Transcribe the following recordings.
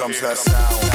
comes that sound.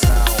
Comes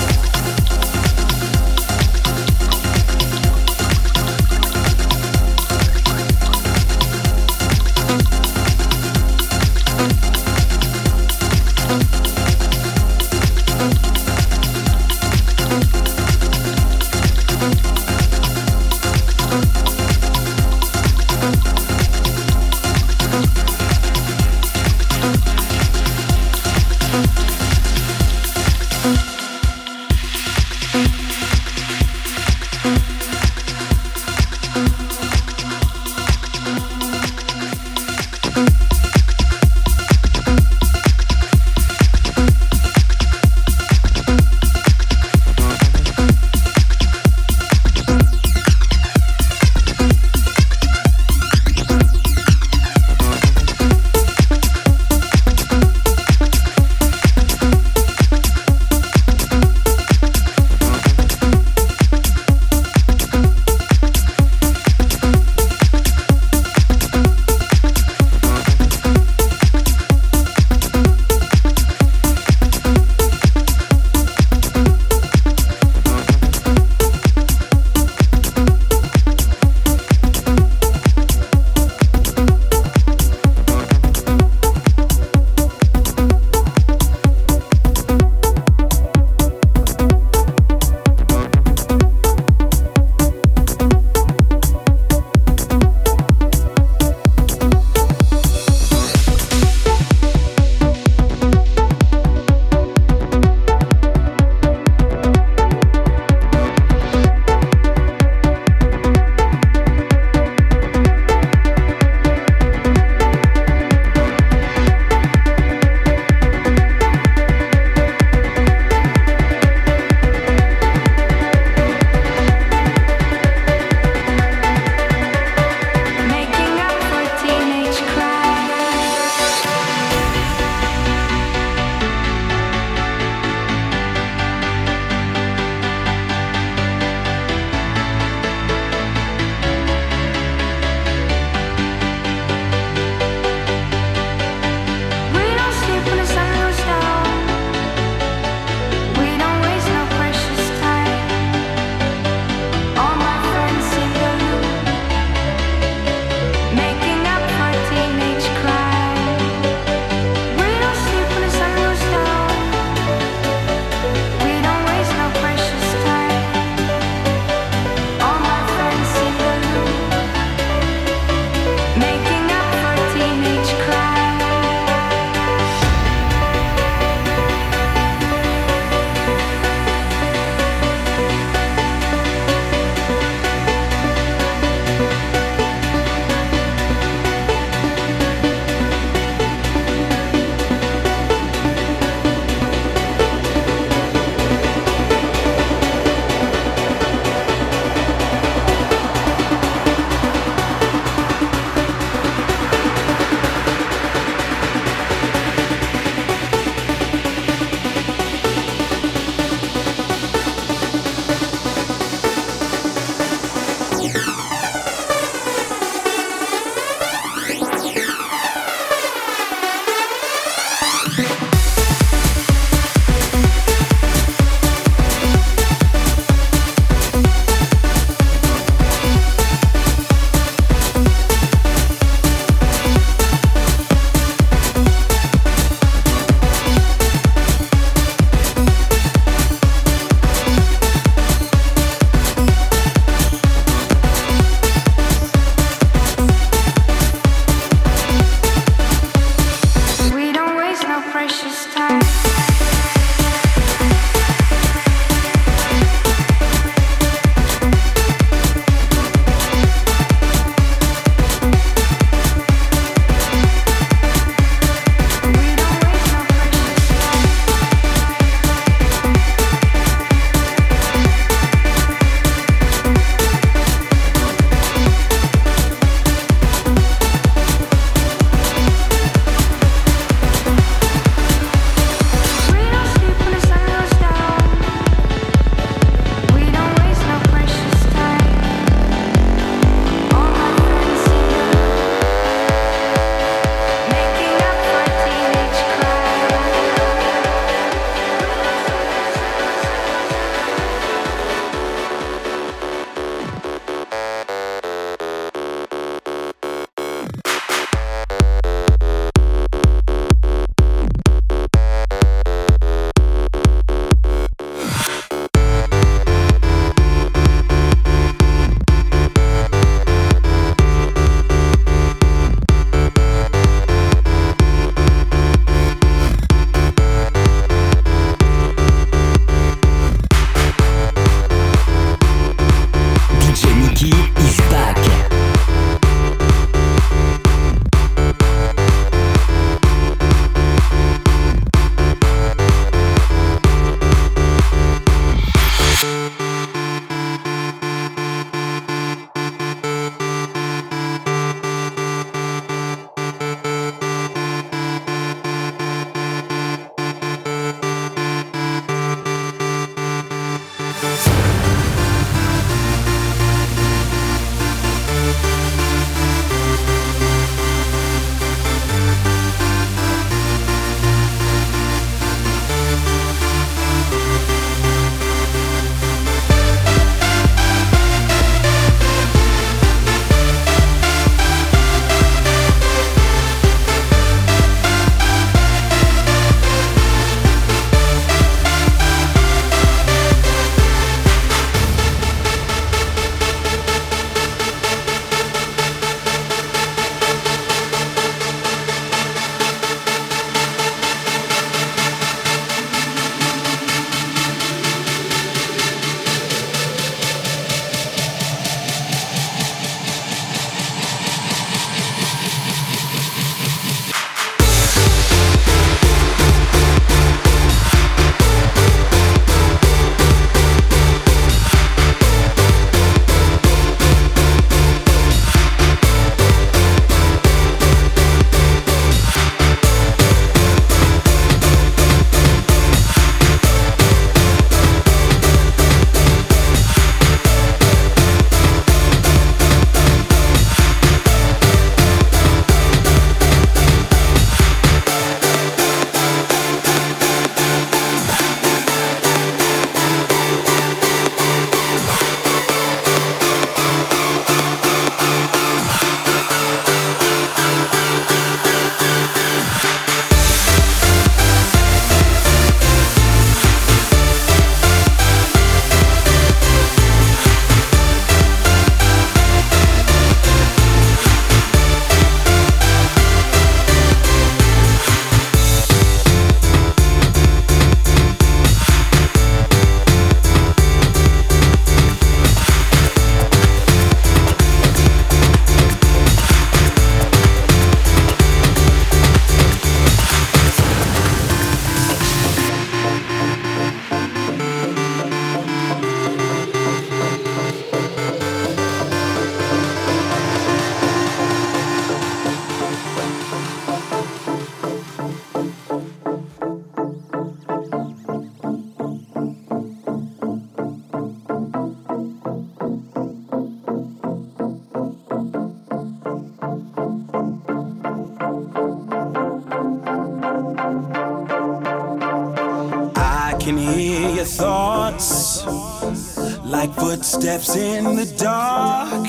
in the dark.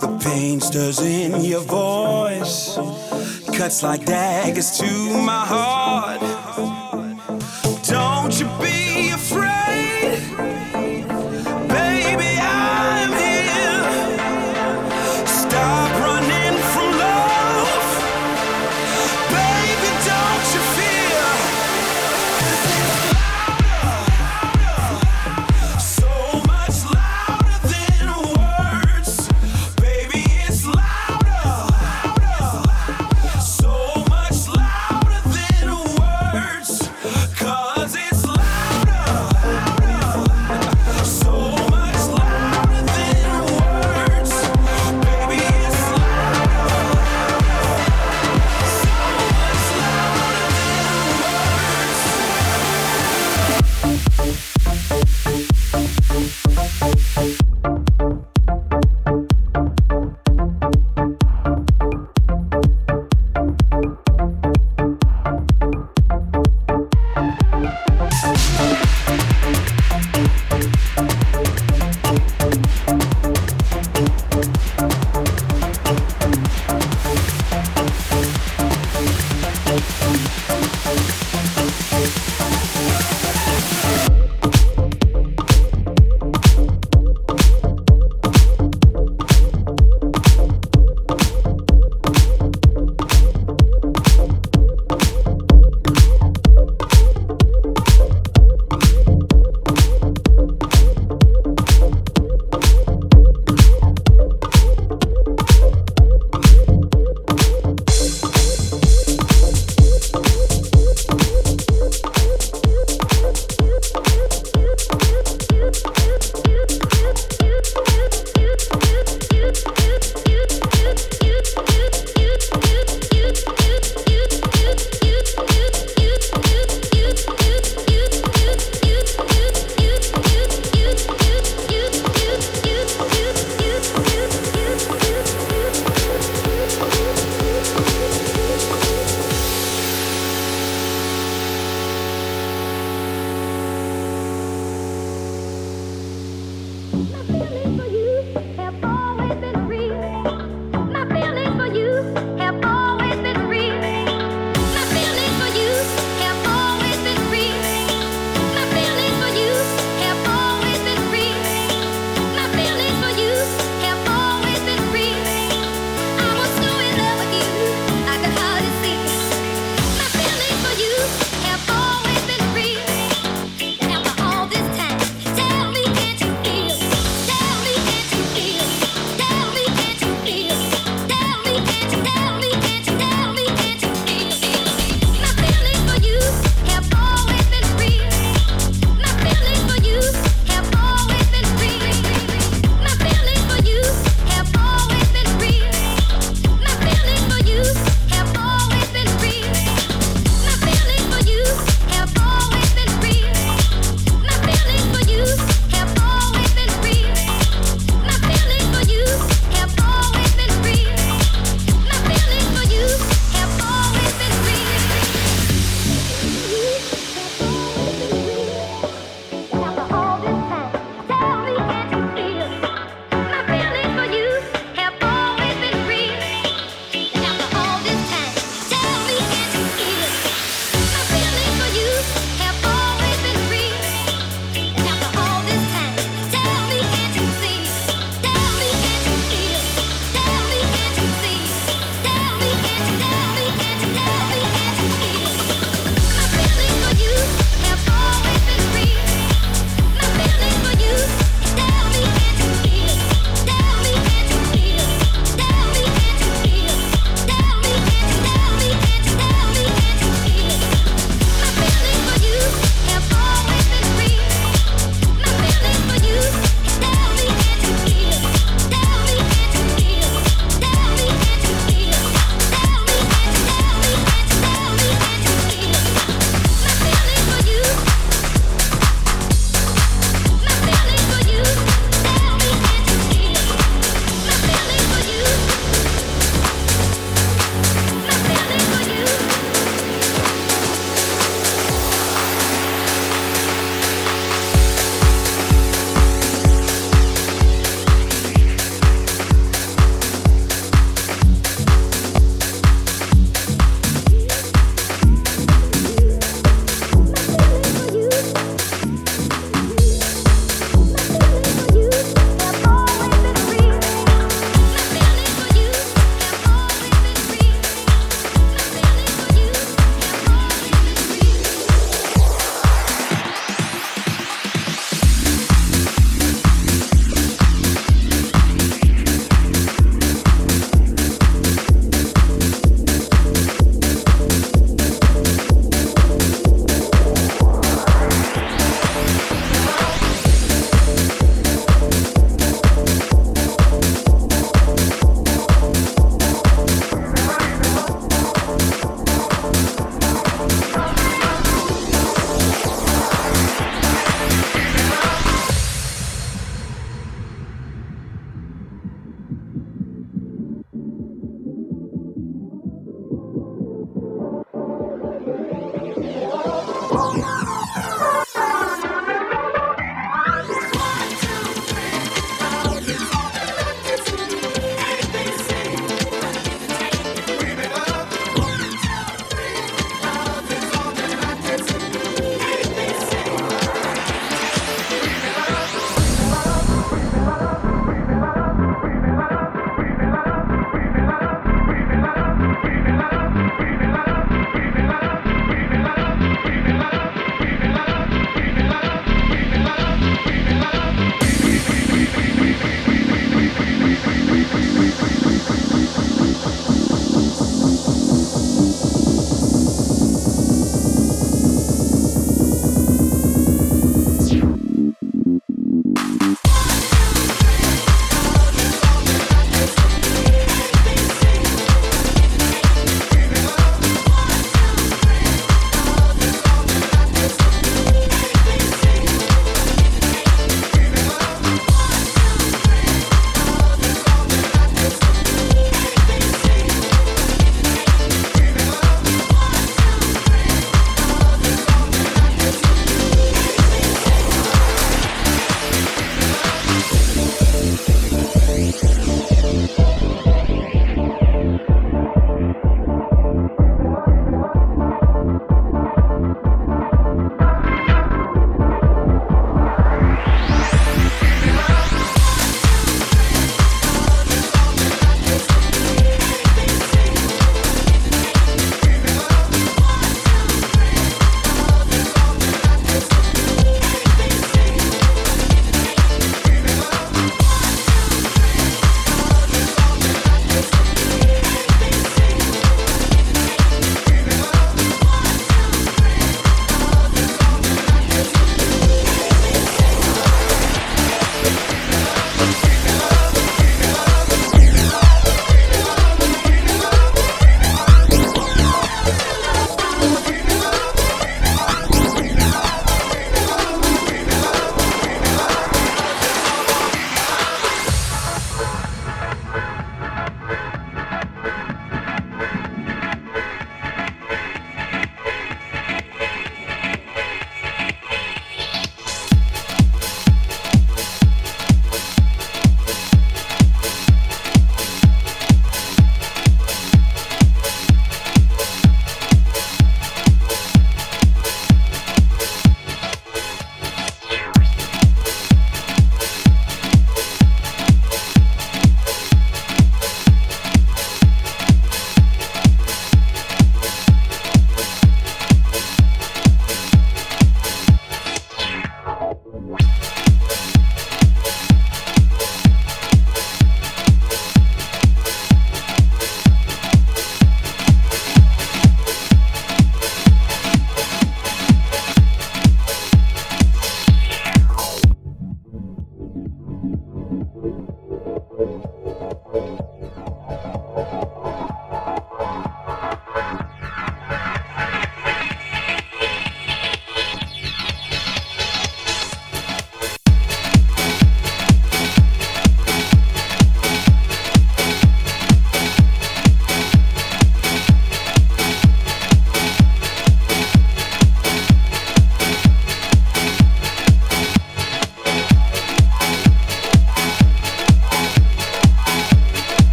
The pain stirs in your voice. Cuts like daggers to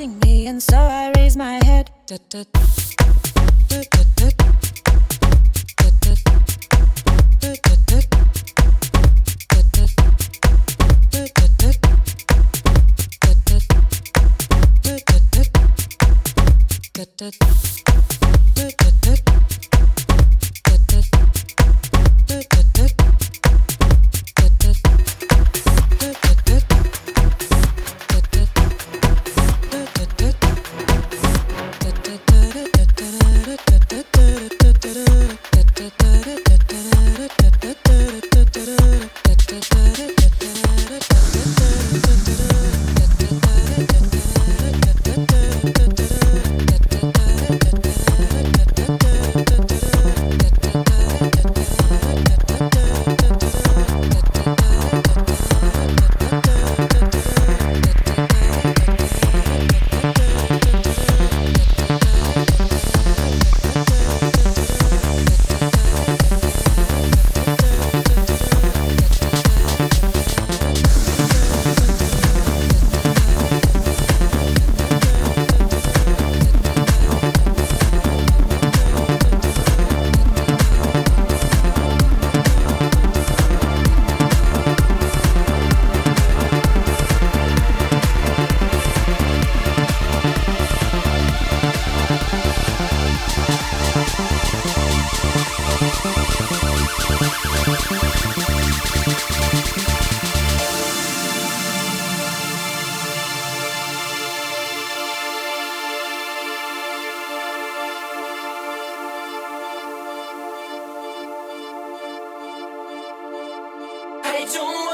me, and so I raise my head. Da, da, da. I don't want